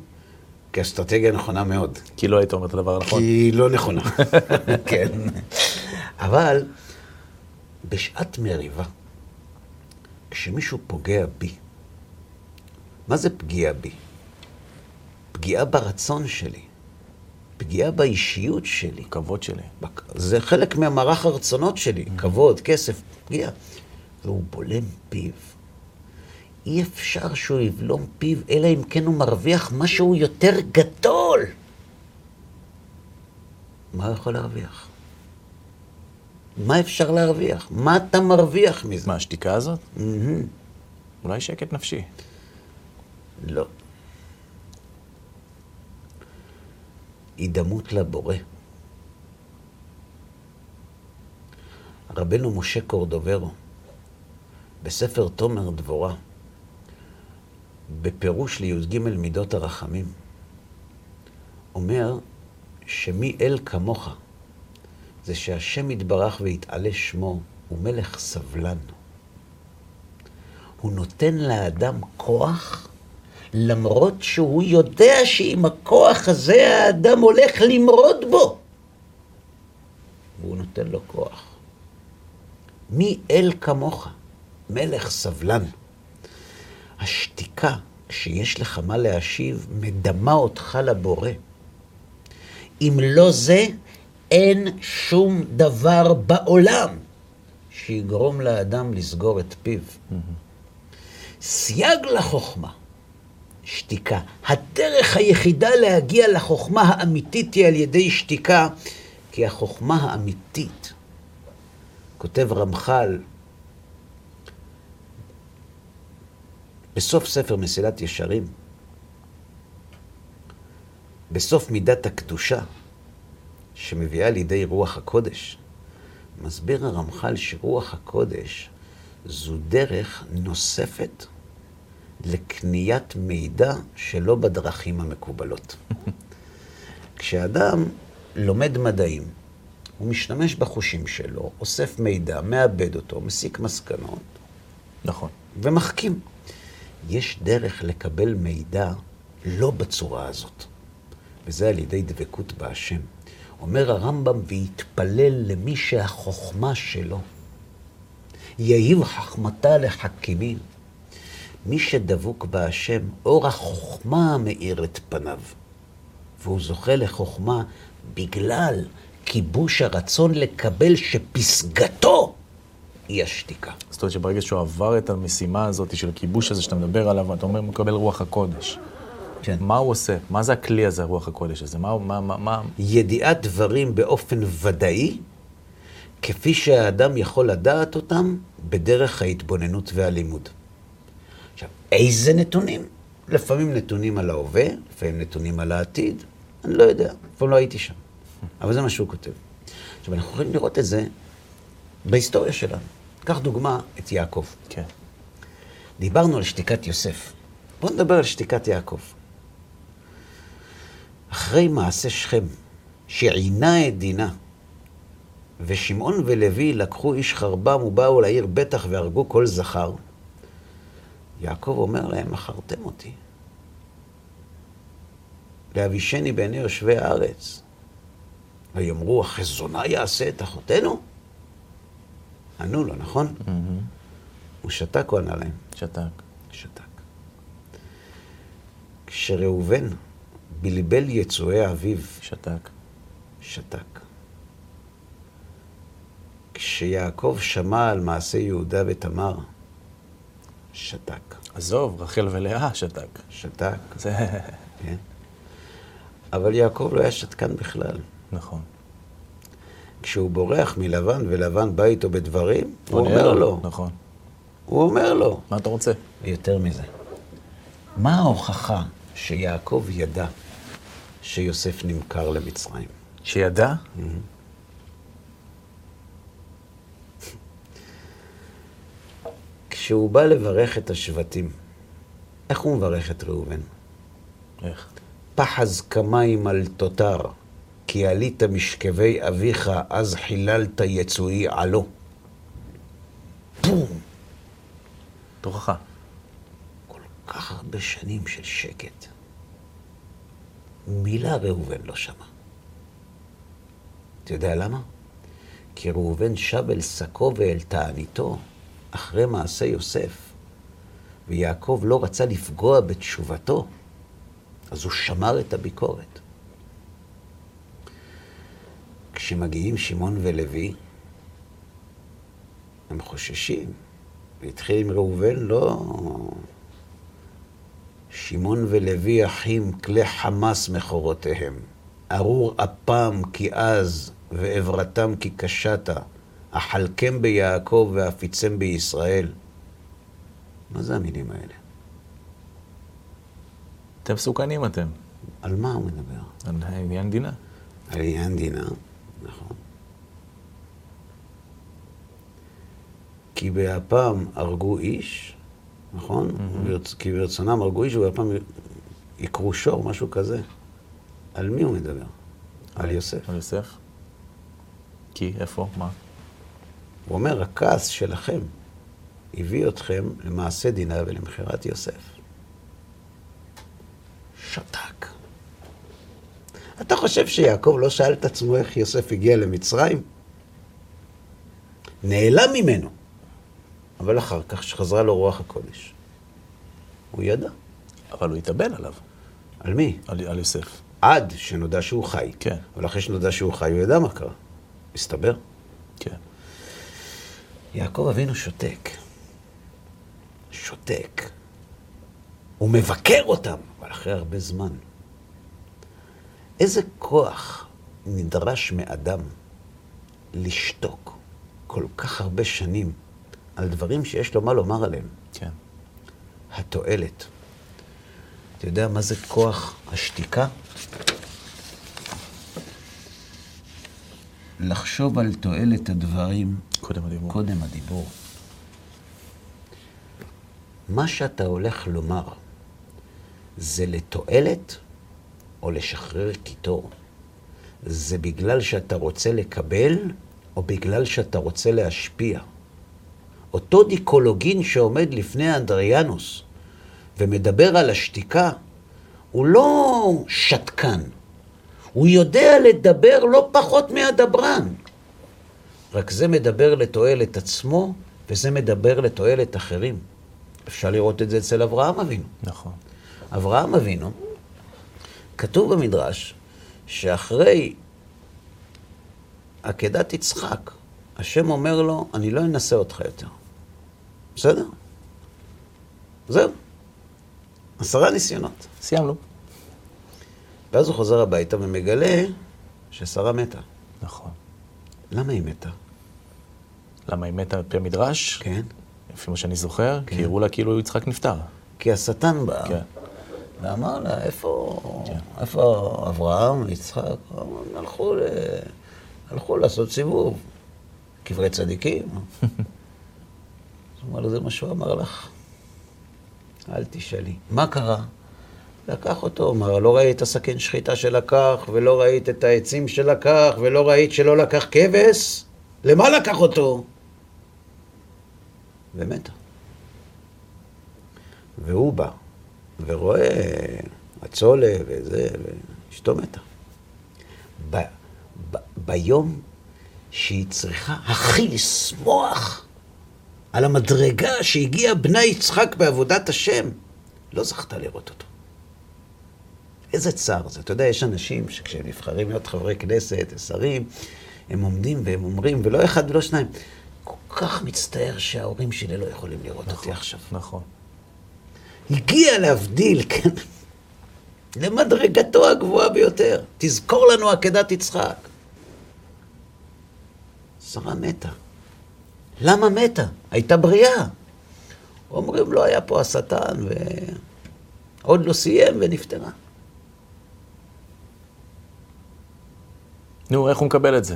S1: כאסטרטגיה נכונה מאוד.
S2: כי לא היית אומר את הדבר הנכון.
S1: כי לא נכונה. כן. אבל בשעת מריבה, כשמישהו פוגע בי, מה זה פגיעה בי? פגיעה ברצון שלי, פגיעה באישיות שלי.
S2: כבוד שלי.
S1: זה חלק מהמערך הרצונות שלי, כבוד, כסף, פגיעה. והוא בולם פיו. אי אפשר שהוא יבלום פיו, אלא אם כן הוא מרוויח משהו יותר גדול. מה הוא יכול להרוויח? מה אפשר להרוויח? מה אתה מרוויח מזה?
S2: מה, השתיקה הזאת?
S1: מהמם.
S2: אולי שקט נפשי.
S1: לא. הידמות לבורא. רבנו משה קורדוברו, בספר תומר דבורה, בפירוש לי"ג מידות הרחמים, אומר שמי אל כמוך זה שהשם יתברך ויתעלה שמו הוא מלך סבלן. הוא נותן לאדם כוח, למרות שהוא יודע שעם הכוח הזה האדם הולך למרוד בו. והוא נותן לו כוח. מי אל כמוך? מלך סבלן. השתיקה, כשיש לך מה להשיב, מדמה אותך לבורא. אם לא זה, אין שום דבר בעולם שיגרום לאדם לסגור את פיו. סייג לחוכמה, שתיקה. הדרך היחידה להגיע לחוכמה האמיתית היא על ידי שתיקה, כי החוכמה האמיתית, כותב רמח"ל, בסוף ספר מסילת ישרים, בסוף מידת הקדושה, שמביאה לידי רוח הקודש, מסביר הרמח"ל שרוח הקודש זו דרך נוספת לקניית מידע שלא בדרכים המקובלות. כשאדם לומד מדעים, הוא משתמש בחושים שלו, אוסף מידע, מאבד אותו, מסיק מסקנות
S2: נכון.
S1: ומחכים. יש דרך לקבל מידע לא בצורה הזאת, וזה על ידי דבקות בהשם. אומר הרמב"ם, ויתפלל למי שהחוכמה שלו. יהיב חכמתה לחכימים. מי שדבוק בהשם, אור החוכמה מאיר את פניו. והוא זוכה לחוכמה בגלל כיבוש הרצון לקבל שפסגתו היא השתיקה.
S2: זאת אומרת שברגע שהוא עבר את המשימה הזאת של הכיבוש הזה שאתה מדבר עליו, אתה אומר, מקבל רוח הקודש.
S1: כן.
S2: מה הוא עושה? מה זה הכלי הזה, הרוח הקודש הזה? מה, מה, מה, מה...
S1: ידיעת דברים באופן ודאי, כפי שהאדם יכול לדעת אותם בדרך ההתבוננות והלימוד. עכשיו, איזה נתונים? לפעמים נתונים על ההווה, לפעמים נתונים על העתיד, אני לא יודע, אף פעם לא הייתי שם. אבל זה מה שהוא כותב. עכשיו, אנחנו יכולים לראות את זה בהיסטוריה שלנו. קח דוגמה את יעקב.
S2: כן.
S1: דיברנו על שתיקת יוסף. בואו נדבר על שתיקת יעקב. אחרי מעשה שכם, שעינה את דינה, ושמעון ולוי לקחו איש חרבם ובאו לעיר בטח והרגו כל זכר, יעקב אומר להם, מכרתם אותי. להבישני בעיני יושבי הארץ. ויאמרו, החזונה יעשה את אחותינו? ענו לו, נכון? הוא שתק או ענה להם?
S2: שתק.
S1: שתק. כשראובן בלבל יצואי אביו,
S2: שתק.
S1: שתק. כשיעקב שמע על מעשה יהודה ותמר, שתק.
S2: עזוב, רחל ולאה שתק.
S1: שתק,
S2: זה...
S1: כן. אבל יעקב לא היה שתקן בכלל.
S2: נכון.
S1: כשהוא בורח מלבן ולבן בא איתו בדברים, הוא אומר לו,
S2: נכון.
S1: הוא אומר לו.
S2: מה אתה רוצה?
S1: ויותר מזה, מה ההוכחה שיעקב ידע שיוסף נמכר למצרים?
S2: שידע?
S1: כשהוא בא לברך את השבטים, איך הוא מברך את ראובן?
S2: איך?
S1: פחז כמים על תותר, כי עלית משכבי אביך, אז חיללת יצואי עלו. בום!
S2: תוכחה.
S1: כל כך הרבה שנים של שקט. מילה ראובן לא שמע. אתה יודע למה? כי ראובן שב אל שקו ואל תעניתו אחרי מעשה יוסף, ויעקב לא רצה לפגוע בתשובתו, אז הוא שמר את הביקורת. כשמגיעים שמעון ולוי, הם חוששים. והתחיל עם ראובן, לא... שמעון ולוי אחים, כלי חמס מכורותיהם. ארור אפם כי עז, ועברתם כי קשתה. אכלכם ביעקב ואפיצם בישראל. מה זה המילים האלה?
S2: אתם מסוכנים אתם.
S1: על מה הוא מדבר?
S2: על עניין דינה.
S1: על עניין דינה, נכון. כי באפם הרגו איש, נכון? כי ברצונם הרגו איש ובאפם יקרו שור, משהו כזה. על מי הוא מדבר? על יוסף.
S2: על יוסף? כי, איפה? מה?
S1: הוא אומר, הכעס שלכם הביא אתכם למעשה דינה ולמכירת יוסף. שתק. אתה חושב שיעקב לא שאל את עצמו איך יוסף הגיע למצרים? נעלם ממנו. אבל אחר כך, שחזרה לו רוח הקודש, הוא ידע.
S2: אבל הוא התאבל עליו,
S1: על מי?
S2: על, על יוסף.
S1: עד שנודע שהוא חי.
S2: כן.
S1: אבל אחרי שנודע שהוא חי, הוא ידע מה קרה. מסתבר.
S2: כן.
S1: יעקב אבינו שותק. שותק. הוא מבקר אותם, אבל אחרי הרבה זמן. איזה כוח נדרש מאדם לשתוק כל כך הרבה שנים על דברים שיש לו מה לומר עליהם?
S2: כן.
S1: התועלת. אתה יודע מה זה כוח השתיקה? לחשוב על תועלת הדברים
S2: קודם הדיבור.
S1: קודם הדיבור. מה שאתה הולך לומר זה לתועלת או לשחרר קיטור? זה בגלל שאתה רוצה לקבל או בגלל שאתה רוצה להשפיע? אותו דיקולוגין שעומד לפני אנדריאנוס ומדבר על השתיקה, הוא לא שתקן, הוא יודע לדבר לא פחות מהדברן. רק זה מדבר לתועלת עצמו, וזה מדבר לתועלת אחרים. אפשר לראות את זה אצל אברהם אבינו.
S2: נכון.
S1: אברהם אבינו, כתוב במדרש שאחרי עקדת יצחק, השם אומר לו, אני לא אנסה אותך יותר. בסדר? זהו. עשרה ניסיונות.
S2: סיימנו.
S1: ואז הוא חוזר הביתה ומגלה ששרה מתה.
S2: נכון.
S1: למה היא מתה?
S2: למה היא מתה על פי המדרש?
S1: כן.
S2: לפי מה שאני זוכר,
S1: כן.
S2: כי הראו לה כאילו יצחק נפטר.
S1: כי השטן בא,
S2: כן.
S1: ואמר לה, איפה,
S2: כן.
S1: איפה אברהם ויצחק? הם הלכו ל... הלכו לעשות סיבוב, קברי צדיקים. אז הוא אמר לו, זה מה שהוא אמר לך. אל תשאלי. מה קרה? לקח אותו, אמר, לא ראית סכין שחיטה שלקח, ולא ראית את העצים שלקח, ולא ראית שלא לקח כבש? למה לקח אותו? ומתה. והוא בא, ורואה הצולה וזה, ואשתו מתה. ב, ב, ביום שהיא צריכה הכי לשמוח על המדרגה שהגיע בנה יצחק בעבודת השם, לא זכתה לראות אותו. איזה צער זה. אתה יודע, יש אנשים שכשהם נבחרים להיות חברי כנסת, שרים, הם עומדים והם אומרים, ולא אחד ולא שניים, כל כך מצטער שההורים שלי לא יכולים לראות
S2: נכון,
S1: אותי עכשיו.
S2: נכון.
S1: הגיע להבדיל, כן, למדרגתו הגבוהה ביותר. תזכור לנו עקדת יצחק. שרה מתה. למה מתה? הייתה בריאה. אומרים, לא היה פה השטן, ועוד לא סיים ונפטרה.
S2: נו, איך הוא מקבל את זה?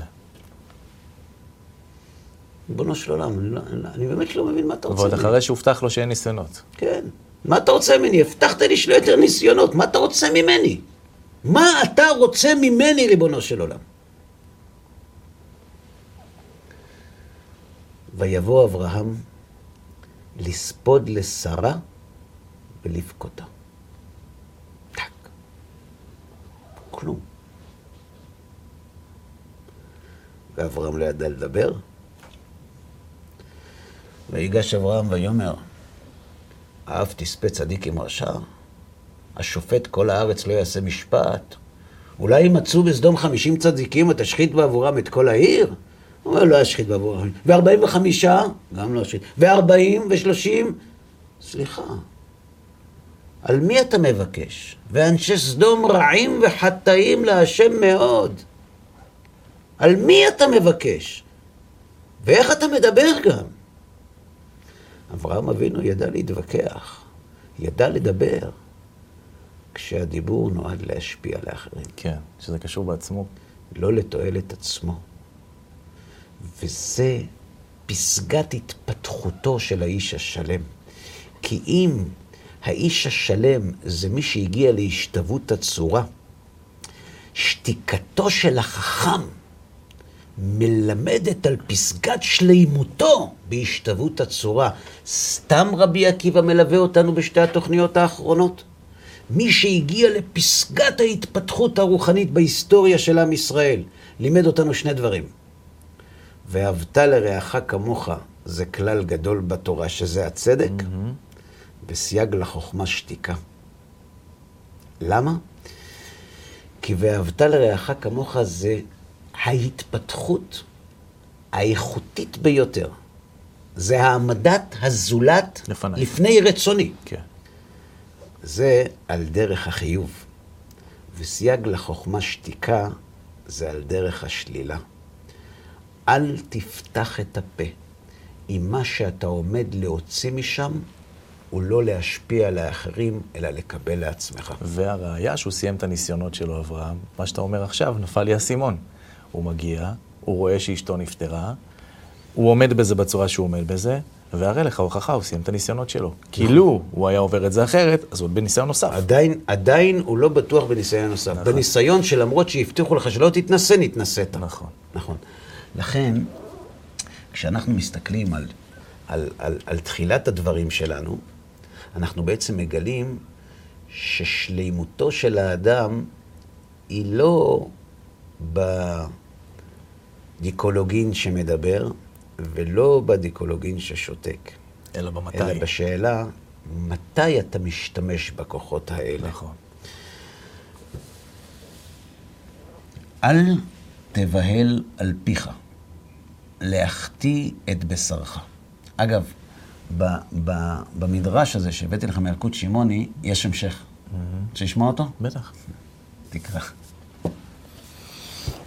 S1: ריבונו של עולם, אני, לא, אני באמת לא מבין מה אתה רוצה
S2: ועוד
S1: ממני.
S2: אחרי שהובטח לו שאין ניסיונות.
S1: כן. מה אתה רוצה ממני? הבטחת לי שלא יותר ניסיונות, מה אתה רוצה ממני? מה אתה רוצה ממני, ריבונו של עולם? ויבוא אברהם לספוד לשרה ולבכותה. טק. כלום. ואברהם לא ידע לדבר. ויגש אברהם ויאמר, אהב תספה צדיק עם רשע, השופט כל הארץ לא יעשה משפט. אולי ימצאו בסדום חמישים צדיקים ותשחית בעבורם את כל העיר? הוא אומר, לא אשחית בעבורם. וארבעים וחמישה? גם לא אשחית. וארבעים ושלושים? סליחה. על מי אתה מבקש? ואנשי סדום רעים וחטאים להשם מאוד. על מי אתה מבקש? ואיך אתה מדבר גם? אברהם אבינו ידע להתווכח, ידע לדבר, כשהדיבור נועד להשפיע לאחרים,
S2: כן, שזה קשור בעצמו.
S1: לא לתועלת עצמו. וזה פסגת התפתחותו של האיש השלם. כי אם האיש השלם זה מי שהגיע להשתוות הצורה, שתיקתו של החכם מלמדת על פסגת שלימותו בהשתוות הצורה. סתם רבי עקיבא מלווה אותנו בשתי התוכניות האחרונות? מי שהגיע לפסגת ההתפתחות הרוחנית בהיסטוריה של עם ישראל, לימד אותנו שני דברים. ואהבת לרעך כמוך זה כלל גדול בתורה, שזה הצדק, וסייג לחוכמה שתיקה. למה? כי ואהבת לרעך כמוך זה ההתפתחות האיכותית ביותר. זה העמדת הזולת
S2: לפניי.
S1: לפני רצוני.
S2: כן.
S1: זה על דרך החיוב. וסייג לחוכמה שתיקה זה על דרך השלילה. אל תפתח את הפה אם מה שאתה עומד להוציא משם הוא לא להשפיע על האחרים, אלא לקבל לעצמך.
S2: והראיה שהוא סיים את הניסיונות שלו, אברהם, מה שאתה אומר עכשיו, נפל לי האסימון. הוא מגיע, הוא רואה שאשתו נפטרה, הוא עומד בזה בצורה שהוא עומד בזה, והרי לך הוכחה, הוא סיים את הניסיונות שלו. כי לו הוא היה עובר את זה אחרת, אז הוא עוד בניסיון נוסף.
S1: עדיין, עדיין הוא לא בטוח בניסיון נוסף.
S2: נכון.
S1: בניסיון שלמרות שהבטיחו לך שלא תתנסה, נתנסית.
S2: נכון.
S1: נכון. לכן, כשאנחנו מסתכלים על, על, על, על תחילת הדברים שלנו, אנחנו בעצם מגלים ששלימותו של האדם היא לא בדיקולוגין שמדבר, ולא בדיקולוגין ששותק,
S2: אלא במתי.
S1: אלא בשאלה, מתי אתה משתמש בכוחות האלה.
S2: נכון.
S1: אל תבהל על פיך, להחטיא את בשרך. אגב, ב, ב, במדרש הזה שהבאתי לך מאלקוט שמעוני, יש המשך. רוצה לשמוע אותו?
S2: בטח.
S1: תקרא.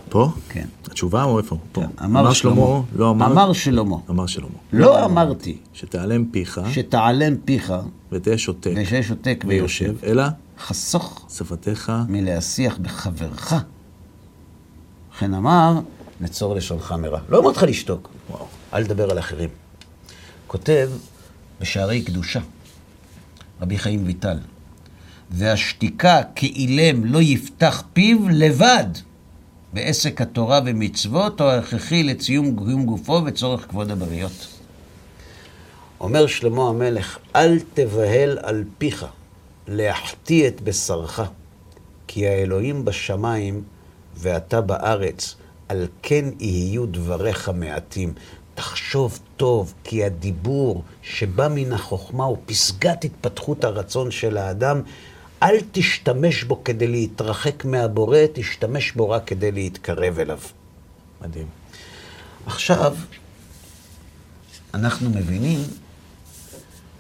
S2: פה?
S1: כן.
S2: התשובה או איפה? פה.
S1: כן, אמר שלמה,
S2: לא אמר...
S1: אמר שלמה,
S2: אמר שלמה.
S1: לא אמרתי
S2: שתעלם פיך
S1: שתעלם פיך
S2: ותהיה שותק
S1: ושהיה שותק ויושב,
S2: ויושב, אלא
S1: חסוך
S2: שפתיך
S1: מלהשיח בחברך. וכן אמר, נצור לשונך מרע. לא אמרתי לך לשתוק, אל תדבר על אחרים. כותב בשערי קדושה, רבי חיים ויטל, והשתיקה כאילם לא יפתח פיו לבד בעסק התורה ומצוות, או ההכרחי לציום גופו וצורך כבוד הבריות. אומר שלמה המלך, אל תבהל על פיך להחטיא את בשרך, כי האלוהים בשמיים ואתה בארץ, על כן יהיו דבריך מעטים. תחשוב טוב, כי הדיבור שבא מן החוכמה הוא פסגת התפתחות הרצון של האדם. אל תשתמש בו כדי להתרחק מהבורא, תשתמש בו רק כדי להתקרב אליו.
S2: מדהים.
S1: עכשיו, אנחנו מבינים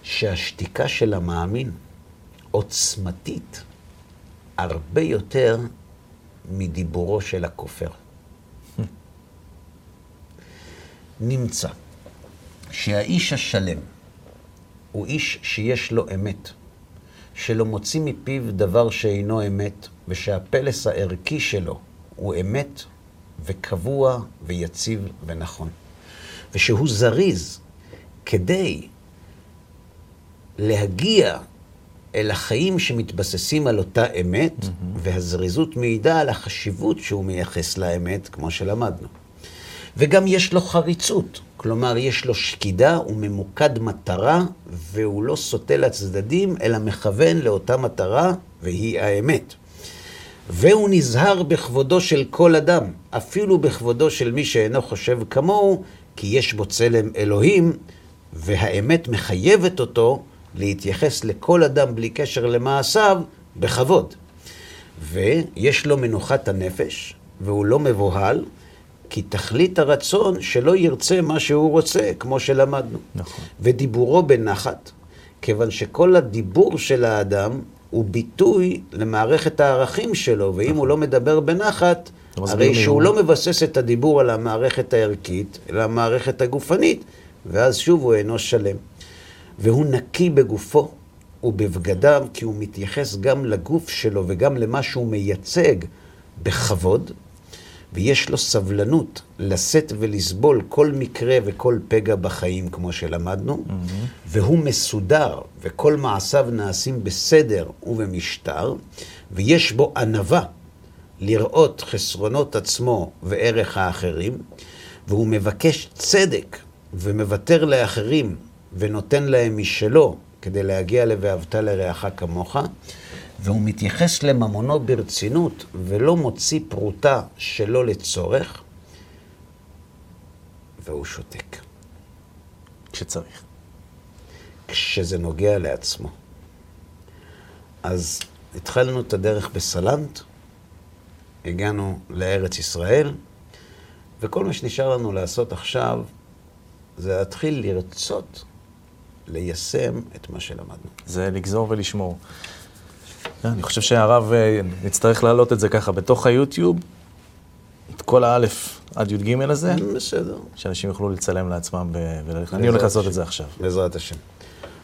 S1: שהשתיקה של המאמין עוצמתית הרבה יותר מדיבורו של הכופר. נמצא שהאיש השלם הוא איש שיש לו אמת, שלא מוציא מפיו דבר שאינו אמת, ושהפלס הערכי שלו הוא אמת וקבוע ויציב ונכון. ושהוא זריז כדי להגיע אל החיים שמתבססים על אותה אמת, mm-hmm. והזריזות מעידה על החשיבות שהוא מייחס לאמת, כמו שלמדנו. וגם יש לו חריצות, כלומר, יש לו שקידה, הוא ממוקד מטרה, והוא לא סוטה לצדדים, אלא מכוון לאותה מטרה, והיא האמת. והוא נזהר בכבודו של כל אדם, אפילו בכבודו של מי שאינו חושב כמוהו, כי יש בו צלם אלוהים, והאמת מחייבת אותו להתייחס לכל אדם בלי קשר למעשיו בכבוד. ויש לו מנוחת הנפש, והוא לא מבוהל, כי תכלית הרצון שלא ירצה מה שהוא רוצה, כמו שלמדנו.
S2: נכון.
S1: ודיבורו בנחת, כיוון שכל הדיבור של האדם הוא ביטוי למערכת הערכים שלו, ואם נכון. הוא לא מדבר בנחת, הרי שהוא הוא... לא מבסס את הדיבור על המערכת הערכית, אלא המערכת הגופנית, ואז שוב הוא אינו שלם. והוא נקי בגופו ובבגדיו, כי הוא מתייחס גם לגוף שלו וגם למה שהוא מייצג בכבוד, ויש לו סבלנות לשאת ולסבול כל מקרה וכל פגע בחיים, כמו שלמדנו, mm-hmm. והוא מסודר, וכל מעשיו נעשים בסדר ובמשטר, ויש בו ענווה לראות חסרונות עצמו וערך האחרים, והוא מבקש צדק ומוותר לאחרים ונותן להם משלו כדי להגיע ל"ואהבת לרעך כמוך", והוא מתייחס לממונו ברצינות ולא מוציא פרוטה שלא לצורך, והוא שותק.
S2: כשצריך.
S1: כשזה נוגע לעצמו. אז התחלנו את הדרך בסלנט, הגענו לארץ ישראל, וכל מה שנשאר לנו לעשות עכשיו זה להתחיל לרצות ליישם את מה שלמדנו.
S2: זה לגזור ולשמור. אני חושב שהרב, אה, נצטרך להעלות את זה ככה בתוך היוטיוב, את כל האלף עד י"ג הזה.
S1: בסדר.
S2: שאנשים יוכלו לצלם לעצמם וללכת. אני הולך לעשות את זה עכשיו.
S1: בעזרת השם.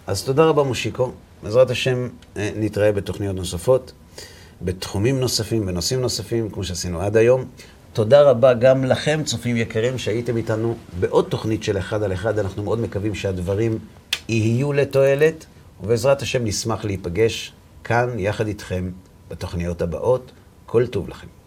S1: אז תודה רבה, מושיקו. בעזרת השם אה, נתראה בתוכניות נוספות, בתחומים נוספים, בנושאים נוספים, כמו שעשינו עד היום. תודה רבה גם לכם, צופים יקרים, שהייתם איתנו בעוד תוכנית של אחד על אחד. אנחנו מאוד מקווים שהדברים יהיו לתועלת, ובעזרת השם נשמח להיפגש כאן יחד איתכם בתוכניות הבאות. כל טוב לכם.